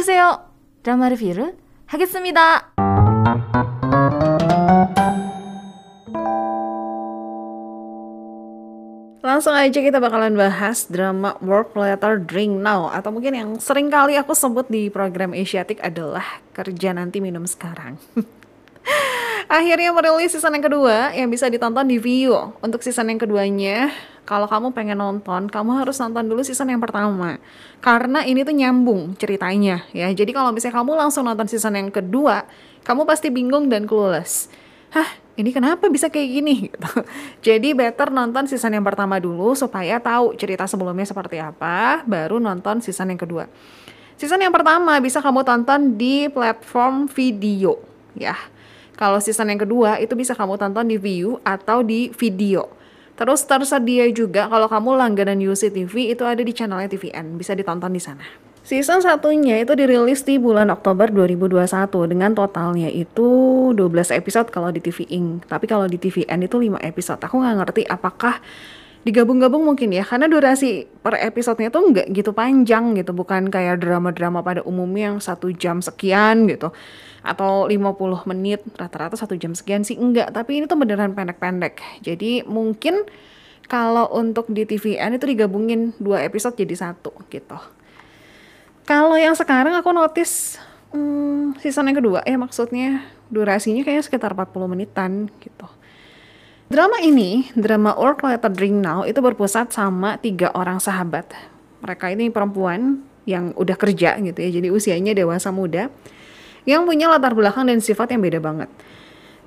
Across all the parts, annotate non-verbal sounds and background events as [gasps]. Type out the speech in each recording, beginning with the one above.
오세요. 드라마 리뷰를 하겠습니다. Langsung aja kita bakalan bahas drama Work Later Drink Now atau mungkin yang sering kali aku sebut di program Asiatic adalah kerja nanti minum sekarang. [laughs] Akhirnya merilis season yang kedua yang bisa ditonton di Vio. Untuk season yang keduanya, kalau kamu pengen nonton, kamu harus nonton dulu season yang pertama. Karena ini tuh nyambung ceritanya ya. Jadi kalau misalnya kamu langsung nonton season yang kedua, kamu pasti bingung dan clueless. Hah, ini kenapa bisa kayak gini [laughs] gitu. Jadi better nonton season yang pertama dulu supaya tahu cerita sebelumnya seperti apa, baru nonton season yang kedua. Season yang pertama bisa kamu tonton di platform video ya. Kalau season yang kedua itu bisa kamu tonton di View atau di video. Terus tersedia juga kalau kamu langganan UCTV itu ada di channelnya TVN, bisa ditonton di sana. Season satunya itu dirilis di bulan Oktober 2021 dengan totalnya itu 12 episode kalau di TV Ink. Tapi kalau di TVN itu 5 episode. Aku nggak ngerti apakah digabung-gabung mungkin ya karena durasi per episodenya tuh nggak gitu panjang gitu. Bukan kayak drama-drama pada umumnya yang satu jam sekian gitu. Atau 50 menit rata-rata satu jam sekian sih enggak tapi ini tuh beneran pendek-pendek. Jadi mungkin kalau untuk di TVN itu digabungin dua episode jadi satu gitu. Kalau yang sekarang aku notice hmm, season yang kedua ya maksudnya durasinya kayaknya sekitar 40 menitan gitu. Drama ini, drama Work Later Drink Now itu berpusat sama tiga orang sahabat. Mereka ini perempuan yang udah kerja gitu ya, jadi usianya dewasa muda, yang punya latar belakang dan sifat yang beda banget.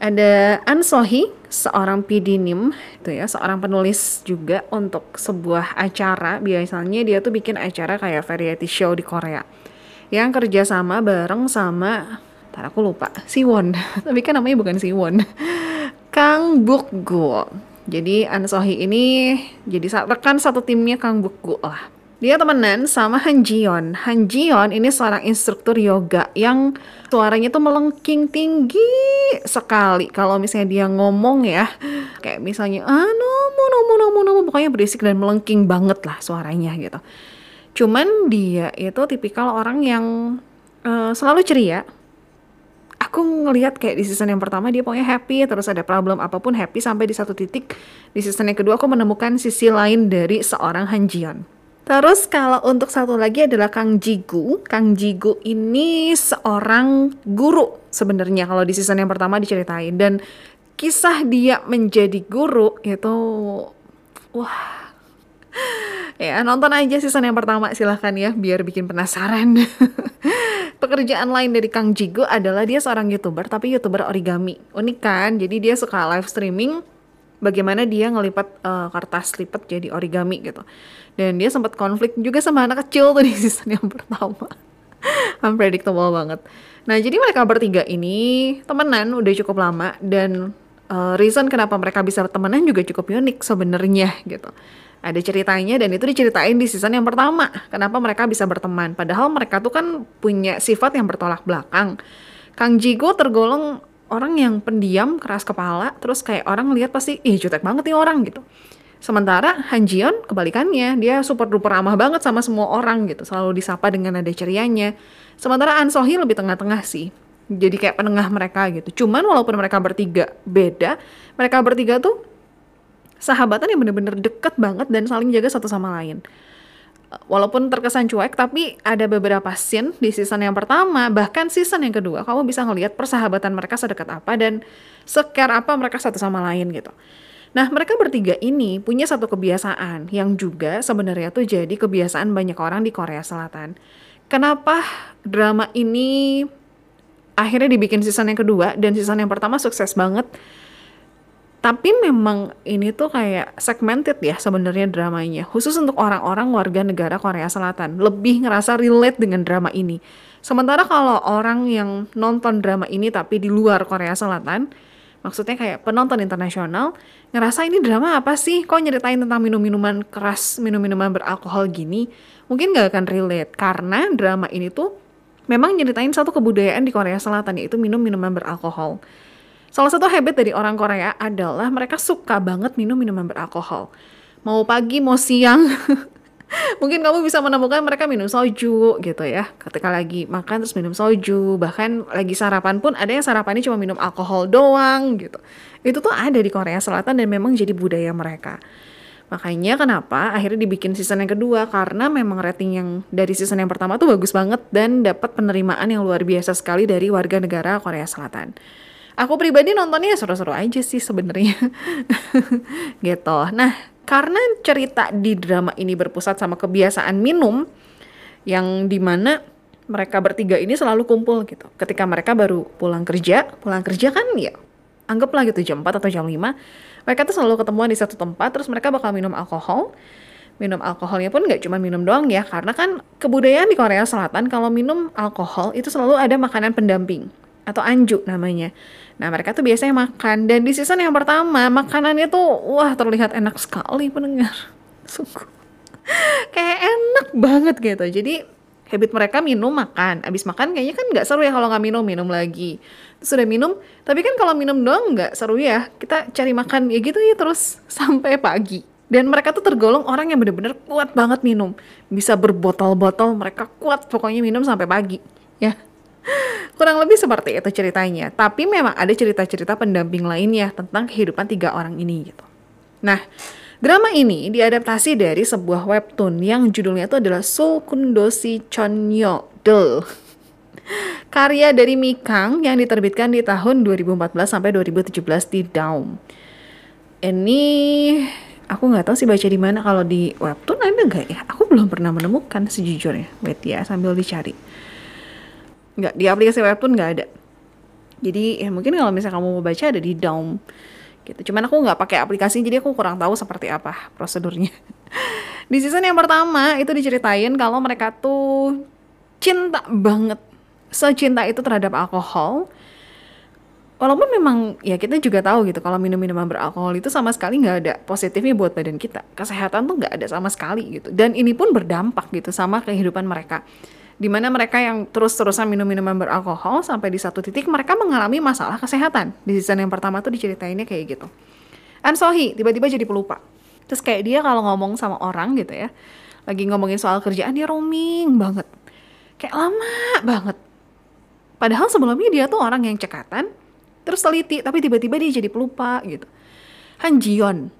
Ada An Sohi, seorang PDNIM, itu ya, seorang penulis juga untuk sebuah acara. Biasanya dia tuh bikin acara kayak variety show di Korea. Yang kerja sama bareng sama, ntar aku lupa, Siwon. [laughs] Tapi kan namanya bukan Siwon. Kang Bukgu. Jadi An Sohi ini jadi rekan satu timnya Kang Bukgu lah. Dia temenan sama Han Jion. Han Jion ini seorang instruktur yoga yang suaranya tuh melengking tinggi sekali. Kalau misalnya dia ngomong ya, kayak misalnya ah nomo nomo nomo nomo pokoknya berisik dan melengking banget lah suaranya gitu. Cuman dia itu tipikal orang yang uh, selalu ceria. Aku ngelihat kayak di season yang pertama dia pokoknya happy terus ada problem apa pun happy sampai di satu titik di season yang kedua aku menemukan sisi lain dari seorang Han Jion. Terus kalau untuk satu lagi adalah Kang Jigu. Kang Jigu ini seorang guru sebenarnya kalau di season yang pertama diceritain dan kisah dia menjadi guru itu wah ya nonton aja season yang pertama silahkan ya biar bikin penasaran [laughs] pekerjaan lain dari Kang Jigu adalah dia seorang youtuber tapi youtuber origami. Unik kan? Jadi dia suka live streaming bagaimana dia ngelipat uh, kertas lipat jadi origami gitu. Dan dia sempat konflik juga sama anak kecil tuh di [laughs] season yang pertama. Unpredictable banget. Nah jadi mereka bertiga ini temenan udah cukup lama dan uh, reason kenapa mereka bisa temenan juga cukup unik sebenarnya gitu. Ada ceritanya dan itu diceritain di season yang pertama kenapa mereka bisa berteman. Padahal mereka tuh kan punya sifat yang bertolak belakang. Kang Jigo tergolong orang yang pendiam, keras kepala, terus kayak orang lihat pasti, ih jutek banget nih orang gitu. Sementara Han Jion kebalikannya, dia super duper ramah banget sama semua orang gitu, selalu disapa dengan nada cerianya. Sementara An Sohee lebih tengah-tengah sih, jadi kayak penengah mereka gitu. Cuman walaupun mereka bertiga beda, mereka bertiga tuh sahabatan yang bener-bener deket banget dan saling jaga satu sama lain walaupun terkesan cuek tapi ada beberapa scene di season yang pertama bahkan season yang kedua kamu bisa ngelihat persahabatan mereka sedekat apa dan seker apa mereka satu sama lain gitu. Nah mereka bertiga ini punya satu kebiasaan yang juga sebenarnya tuh jadi kebiasaan banyak orang di Korea Selatan. Kenapa drama ini akhirnya dibikin season yang kedua dan season yang pertama sukses banget? Tapi memang ini tuh kayak segmented ya sebenarnya dramanya. Khusus untuk orang-orang warga negara Korea Selatan. Lebih ngerasa relate dengan drama ini. Sementara kalau orang yang nonton drama ini tapi di luar Korea Selatan, maksudnya kayak penonton internasional, ngerasa ini drama apa sih? Kok nyeritain tentang minum-minuman keras, minum-minuman beralkohol gini? Mungkin gak akan relate. Karena drama ini tuh memang nyeritain satu kebudayaan di Korea Selatan, yaitu minum minuman beralkohol. Salah satu habit dari orang Korea adalah mereka suka banget minum minuman beralkohol. Mau pagi, mau siang, [laughs] mungkin kamu bisa menemukan mereka minum soju gitu ya. Ketika lagi makan terus minum soju. Bahkan lagi sarapan pun ada yang sarapannya cuma minum alkohol doang gitu. Itu tuh ada di Korea Selatan dan memang jadi budaya mereka makanya kenapa akhirnya dibikin season yang kedua? Karena memang rating yang dari season yang pertama tuh bagus banget dan dapat penerimaan yang luar biasa sekali dari warga negara Korea Selatan. Aku pribadi nontonnya seru-seru aja sih sebenarnya. [laughs] Gitu. Nah karena cerita di drama ini berpusat sama kebiasaan minum yang di mana mereka bertiga ini selalu kumpul gitu. Ketika mereka baru pulang kerja, pulang kerja kan ya anggaplah gitu jam 4 atau jam 5, mereka tuh selalu ketemuan di satu tempat terus mereka bakal minum alkohol. Minum alkoholnya pun nggak cuma minum doang ya, karena kan kebudayaan di Korea Selatan kalau minum alkohol itu selalu ada makanan pendamping atau anju namanya. Nah mereka tuh biasanya makan dan di season yang pertama makanannya tuh wah terlihat enak sekali pendengar. [laughs] Sungguh kayak enak banget gitu. Jadi habit mereka minum makan. Abis makan kayaknya kan nggak seru ya kalau nggak minum minum lagi. Terus udah minum, tapi kan kalau minum doang nggak seru ya. Kita cari makan ya gitu ya terus [laughs] sampai pagi. Dan mereka tuh tergolong orang yang bener-bener kuat banget minum. Bisa berbotol-botol, mereka kuat pokoknya minum sampai pagi. Ya, [laughs] Kurang lebih seperti itu ceritanya. Tapi memang ada cerita-cerita pendamping lainnya tentang kehidupan tiga orang ini gitu. Nah, drama ini diadaptasi dari sebuah webtoon yang judulnya itu adalah So Kundoshi Chonyo Del. Karya dari Mikang yang diterbitkan di tahun 2014 sampai 2017 di Daum. Ini aku nggak tahu sih baca di mana kalau di webtoon ada nggak ya? Aku belum pernah menemukan sejujurnya. Wait ya, sambil dicari nggak di aplikasi webtoon nggak ada jadi ya mungkin kalau misalnya kamu mau baca ada di Daum gitu. Cuman aku nggak pakai aplikasi jadi aku kurang tahu seperti apa prosedurnya. [laughs] Di season yang pertama itu diceritain kalau mereka tuh cinta banget secinta itu terhadap alkohol. Walaupun memang ya kita juga tahu gitu kalau minum minuman beralkohol itu sama sekali nggak ada positifnya buat badan kita. Kesehatan tuh nggak ada sama sekali gitu. Dan ini pun berdampak gitu sama kehidupan mereka di mana mereka yang terus-terusan minum minuman beralkohol sampai di satu titik mereka mengalami masalah kesehatan. Di season yang pertama tuh diceritainnya kayak gitu. An Sohi tiba-tiba jadi pelupa. Terus kayak dia kalau ngomong sama orang gitu ya, lagi ngomongin soal kerjaan dia roaming banget. Kayak lama banget. Padahal sebelumnya dia tuh orang yang cekatan, terus teliti, tapi tiba-tiba dia jadi pelupa gitu. Han Jion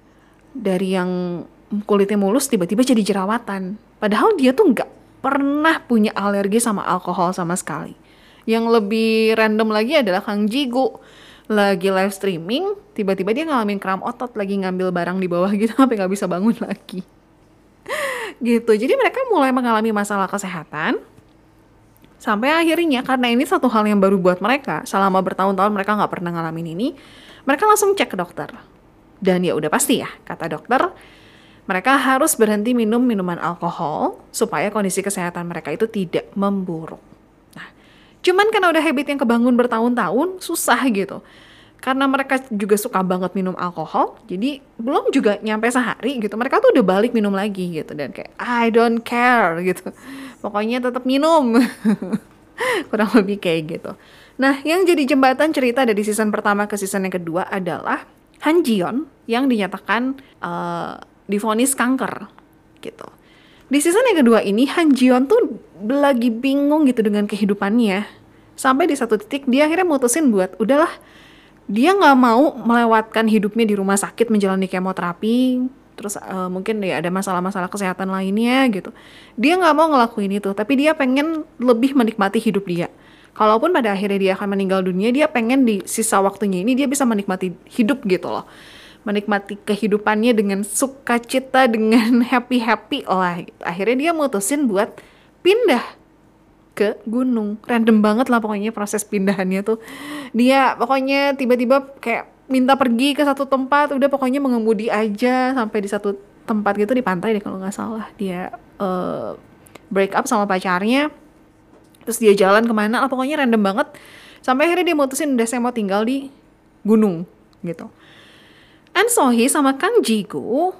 dari yang kulitnya mulus tiba-tiba jadi jerawatan. Padahal dia tuh nggak pernah punya alergi sama alkohol sama sekali. Yang lebih random lagi adalah Kang Jigu lagi live streaming, tiba-tiba dia ngalamin kram otot lagi ngambil barang di bawah gitu [laughs] sampai nggak bisa bangun lagi. gitu. Jadi mereka mulai mengalami masalah kesehatan. Sampai akhirnya karena ini satu hal yang baru buat mereka, selama bertahun-tahun mereka nggak pernah ngalamin ini, mereka langsung cek ke dokter. Dan ya udah pasti ya, kata dokter, mereka harus berhenti minum minuman alkohol supaya kondisi kesehatan mereka itu tidak memburuk. Nah, cuman karena udah habit yang kebangun bertahun-tahun, susah gitu. Karena mereka juga suka banget minum alkohol, jadi belum juga nyampe sehari gitu, mereka tuh udah balik minum lagi gitu. Dan kayak, I don't care gitu. Pokoknya tetap minum. [laughs] Kurang lebih kayak gitu. Nah, yang jadi jembatan cerita dari season pertama ke season yang kedua adalah Han Jion yang dinyatakan uh, difonis kanker gitu. Di season yang kedua ini Han Jion tuh lagi bingung gitu dengan kehidupannya. Sampai di satu titik dia akhirnya mutusin buat udahlah dia nggak mau melewatkan hidupnya di rumah sakit menjalani kemoterapi terus uh, mungkin ya ada masalah-masalah kesehatan lainnya gitu dia nggak mau ngelakuin itu tapi dia pengen lebih menikmati hidup dia kalaupun pada akhirnya dia akan meninggal dunia dia pengen di sisa waktunya ini dia bisa menikmati hidup gitu loh menikmati kehidupannya dengan sukacita dengan [laughs] happy happy lah gitu. akhirnya dia mutusin buat pindah ke gunung. Random banget lah pokoknya proses pindahannya tuh. Dia pokoknya tiba-tiba kayak minta pergi ke satu tempat udah pokoknya mengemudi aja sampai di satu tempat gitu di pantai deh kalau nggak salah. Dia uh, break up sama pacarnya terus dia jalan ke mana lah pokoknya random banget. Sampai akhirnya dia mutusin udah saya mau tinggal di gunung gitu An Sohee sama Kang Jigu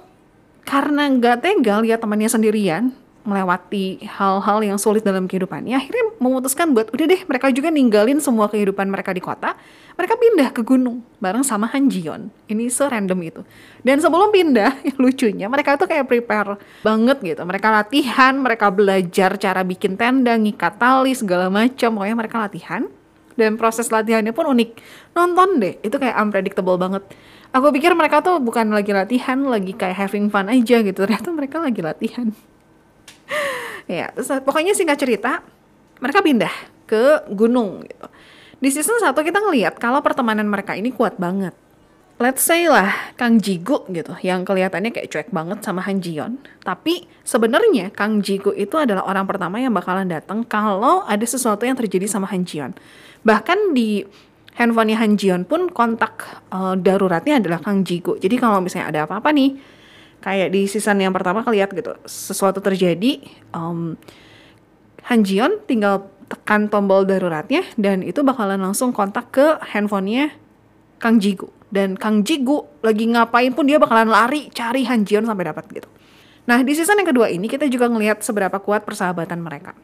karena nggak tega lihat temannya sendirian, melewati hal-hal yang sulit dalam kehidupannya akhirnya memutuskan buat udah deh mereka juga ninggalin semua kehidupan mereka di kota. Mereka pindah ke gunung bareng sama Han Jion ini serandom itu. Dan sebelum pindah [laughs] lucunya mereka tuh kayak prepare banget gitu. Mereka latihan mereka belajar cara bikin tenda ngikat tali segala macam. Pokoknya mereka latihan. Dan proses latihannya pun unik. Nonton deh itu kayak unpredictable banget aku pikir mereka tuh bukan lagi latihan lagi kayak having fun aja gitu. Ternyata mereka lagi latihan. [laughs] Ya pokoknya singkat cerita mereka pindah ke gunung gitu. Di season 1 kita ngelihat kalau pertemanan mereka ini kuat banget. Let's say lah Kang Jigu gitu yang kelihatannya kayak cuek banget sama Han Jion tapi sebenarnya Kang Jigu itu adalah orang pertama yang bakalan datang kalau ada sesuatu yang terjadi sama Han Jion bahkan di handphonenya Han Jion pun kontak uh, daruratnya adalah Kang Jigu jadi kalau misalnya ada apa-apa nih kayak di season yang pertama kelihat gitu sesuatu terjadi um, Han Jion tinggal tekan tombol daruratnya dan itu bakalan langsung kontak ke handphonenya Kang Jigu dan Kang Jigu lagi ngapain pun dia bakalan lari cari Han Jion sampai dapat gitu. Nah di season yang kedua ini kita juga ngelihat seberapa kuat persahabatan mereka.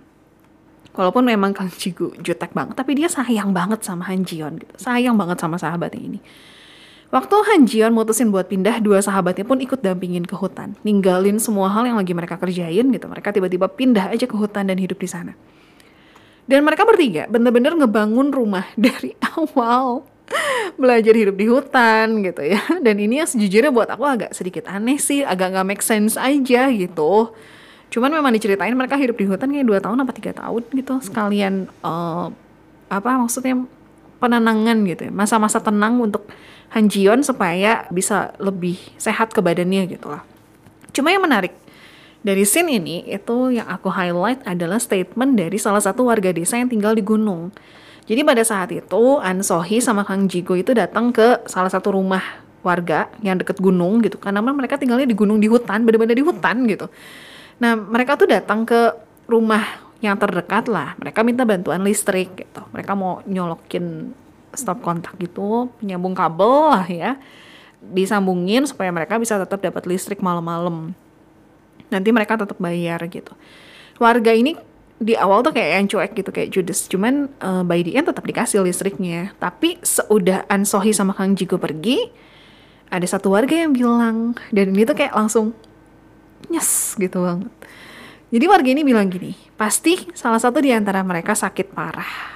Walaupun memang Kang Jigu jutek banget, tapi dia sayang banget sama Han Jion gitu. Sayang banget sama sahabatnya ini. Waktu Han Jion mutusin buat pindah, dua sahabatnya pun ikut dampingin ke hutan. Ninggalin semua hal yang lagi mereka kerjain gitu. Mereka tiba-tiba pindah aja ke hutan dan hidup di sana. Dan mereka bertiga bener-bener ngebangun rumah [laughs] dari awal. Belajar hidup di hutan gitu ya. Dan ini yang sejujurnya buat aku agak sedikit aneh sih. Agak gak make sense aja gitu. Cuman memang diceritain mereka hidup di hutan kayak 2 tahun apa tiga tahun gitu. Sekalian uh, apa maksudnya penenangan gitu ya. Masa-masa tenang untuk Han Jion supaya bisa lebih sehat ke badannya gitu lah. Cuma yang menarik dari scene ini itu yang aku highlight adalah statement dari salah satu warga desa yang tinggal di gunung. Jadi pada saat itu An Sohi sama Kang Jigo itu datang ke salah satu rumah warga yang deket gunung gitu karena mereka tinggalnya di gunung di hutan bener-bener di hutan gitu. Nah mereka tuh datang ke rumah yang terdekat lah. Mereka minta bantuan listrik gitu. Mereka mau nyolokin stop kontak gitu, nyambung kabel lah ya, disambungin supaya mereka bisa tetap dapat listrik malam-malam. Nanti mereka tetap bayar gitu. Warga ini di awal tuh kayak yang cuek gitu kayak judes. Cuman uh, by the end tetap dikasih listriknya. Tapi seudah Ansohi sama Kang Jigo pergi ada satu warga yang bilang. Dan ini tuh kayak langsung nyes gitu banget jadi warga ini bilang gini pasti salah satu di antara mereka sakit parah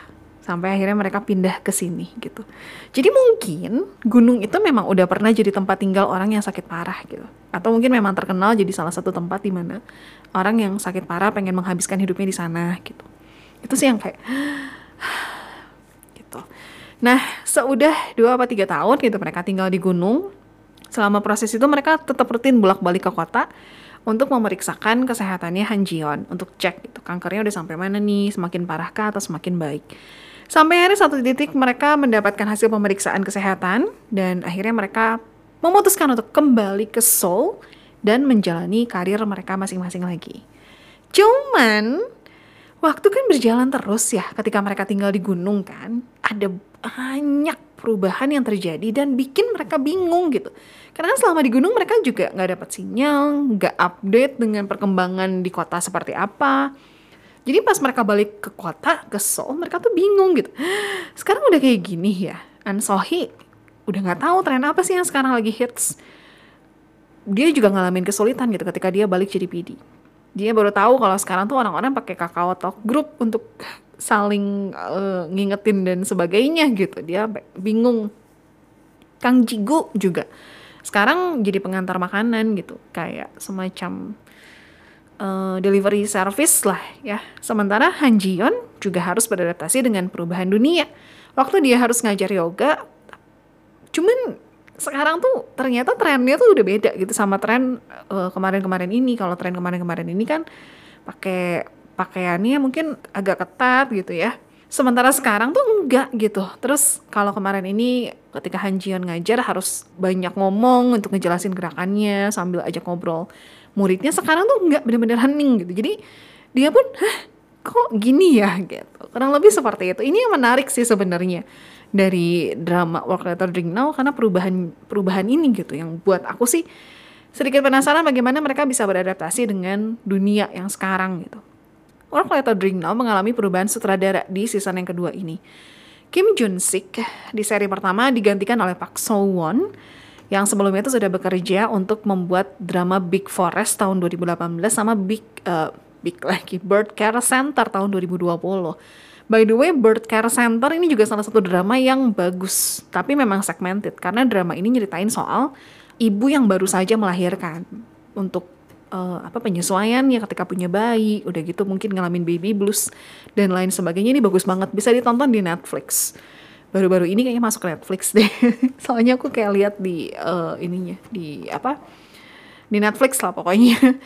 sampai akhirnya mereka pindah ke sini gitu. Jadi mungkin gunung itu memang udah pernah jadi tempat tinggal orang yang sakit parah gitu. Atau mungkin memang terkenal jadi salah satu tempat di mana orang yang sakit parah pengen menghabiskan hidupnya di sana gitu. Itu sih yang kayak [sighs] gitu. Nah, seudah dua apa tiga tahun gitu mereka tinggal di gunung. Selama proses itu mereka tetap rutin bolak-balik ke kota untuk memeriksakan kesehatannya Han Jion untuk cek itu kankernya udah sampai mana nih, semakin parah kah atau semakin baik. Sampai hari satu titik mereka mendapatkan hasil pemeriksaan kesehatan dan akhirnya mereka memutuskan untuk kembali ke Seoul dan menjalani karir mereka masing-masing lagi. Cuman waktu kan berjalan terus ya ketika mereka tinggal di gunung kan ada banyak perubahan yang terjadi dan bikin mereka bingung gitu karena kan selama di gunung mereka juga nggak dapat sinyal nggak update dengan perkembangan di kota seperti apa jadi pas mereka balik ke kota, ke Seoul, mereka tuh bingung gitu. [gasps] Sekarang udah kayak gini ya. An Sohi udah nggak tahu tren apa sih yang sekarang lagi hits. Dia juga ngalamin kesulitan gitu ketika dia balik jadi PD. Dia baru tahu kalau sekarang tuh orang-orang pakai Kakao Talk Group untuk saling uh, ngingetin dan sebagainya gitu. Dia bingung. Kang Jigu juga sekarang jadi pengantar makanan gitu, kayak semacam uh, delivery service lah ya. Sementara Han Jion juga harus beradaptasi dengan perubahan dunia. Waktu dia harus ngajar yoga, cuman sekarang tuh ternyata trennya tuh udah beda gitu sama tren kemarin kemarin-kemarin ini. Kalau tren kemarin-kemarin ini kan pakai pakaiannya mungkin agak ketat gitu ya. Sementara sekarang tuh enggak gitu. Terus kalau kemarin ini ketika Han Jion ngajar harus banyak ngomong untuk ngejelasin gerakannya sambil ajak ngobrol muridnya sekarang tuh nggak bener-bener hening gitu jadi dia pun hah kok gini ya gitu kurang lebih seperti itu ini yang menarik sih sebenarnya dari drama Work Later Drink Now karena perubahan perubahan ini gitu yang buat aku sih sedikit penasaran bagaimana mereka bisa beradaptasi dengan dunia yang sekarang gitu. Work Let Her Drink Now mengalami perubahan sutradara di season yang kedua ini. Kim Jun Sik di seri pertama digantikan oleh Park So Won yang sebelumnya itu sudah bekerja untuk membuat drama Big Forest tahun 2018 sama Big uh, Big lagi Bird Care Center tahun 2020. By the way, Bird Care Center ini juga salah satu drama yang bagus, tapi memang segmented karena drama ini nyeritain soal ibu yang baru saja melahirkan untuk uh, apa penyesuaian ya ketika punya bayi, udah gitu mungkin ngalamin baby blues dan lain sebagainya ini bagus banget bisa ditonton di Netflix. Baru-baru ini kayaknya masuk Netflix [laughs] deh. Soalnya aku kayak lihat di uh, ininya di apa? Di Netflix lah pokoknya. [laughs]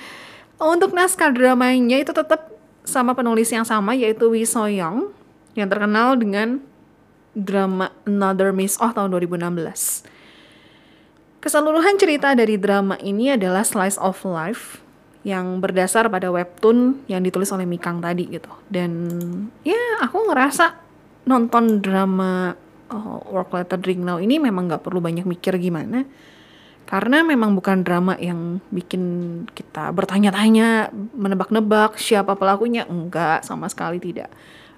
Untuk naskah dramanya itu tetap sama penulis yang sama yaitu Wee So Young yang terkenal dengan drama Another Miss Oh tahun 2016. Keseluruhan cerita dari drama ini adalah slice of life yang berdasar pada webtoon yang ditulis oleh Mikang tadi gitu. Dan ya aku ngerasa nonton drama oh, Work Letter Drink Now ini memang nggak perlu banyak mikir gimana. Karena memang bukan drama yang bikin kita bertanya-tanya, menebak-nebak siapa pelakunya. Enggak, sama sekali tidak.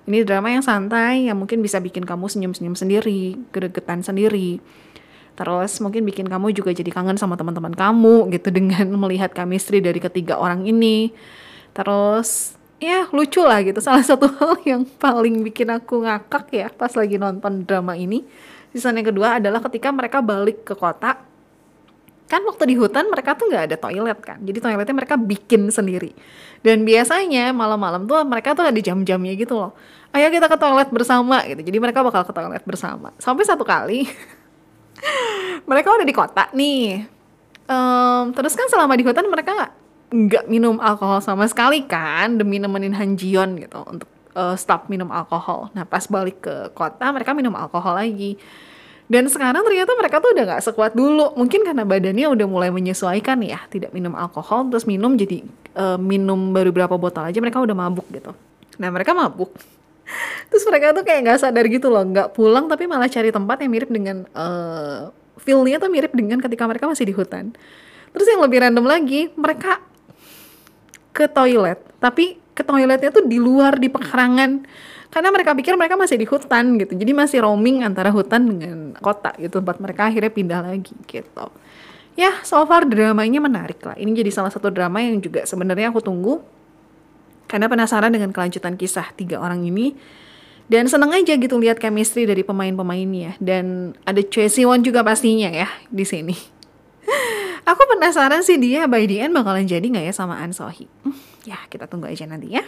Ini drama yang santai, yang mungkin bisa bikin kamu senyum-senyum sendiri, gregetan sendiri Terus mungkin bikin kamu juga jadi kangen sama teman-teman kamu gitu [laughs] dengan melihat chemistry dari ketiga orang ini. Terus ya lucu lah gitu. Salah satu [laughs] hal yang paling bikin aku ngakak ya pas lagi nonton drama ini. Season yang kedua adalah ketika mereka balik ke kota. Kan waktu di hutan mereka tuh nggak ada toilet kan. Jadi toiletnya mereka bikin sendiri. Dan biasanya malam-malam tuh mereka tuh ada jam-jamnya gitu loh. Ayo kita ke toilet bersama gitu. Jadi mereka bakal ke toilet bersama. Sampai satu kali [laughs] mereka udah di kota nih. Um, terus kan selama di hutan mereka nggak minum alkohol sama sekali kan demi nemenin Han Jion gitu untuk uh, stop minum alkohol. Nah pas balik ke kota mereka minum alkohol lagi. Dan sekarang ternyata mereka tuh udah nggak sekuat dulu. Mungkin karena badannya udah mulai menyesuaikan ya tidak minum alkohol terus minum jadi uh, minum baru berapa botol aja mereka udah mabuk gitu. Nah mereka mabuk [laughs] terus mereka tuh kayak nggak sadar gitu loh nggak pulang tapi malah cari tempat yang mirip dengan uh, feelnya tuh mirip dengan ketika mereka masih di hutan. Terus yang lebih random lagi mereka ke toilet tapi ke toiletnya tuh di luar di pekarangan. Karena mereka pikir mereka masih di hutan gitu jadi masih roaming antara hutan dengan kota gitu tempat mereka akhirnya pindah lagi gitu. Ya so far dramanya menarik lah. Ini jadi salah satu drama yang juga sebenarnya aku tunggu karena penasaran dengan kelanjutan kisah tiga orang ini dan seneng aja gitu lihat chemistry dari pemain-pemainnya dan ada Choi Siwon juga pastinya ya di sini. [laughs] Aku penasaran sih dia by the end bakalan jadi nggak ya sama An Sohee. Hmm, ya kita tunggu aja nanti ya.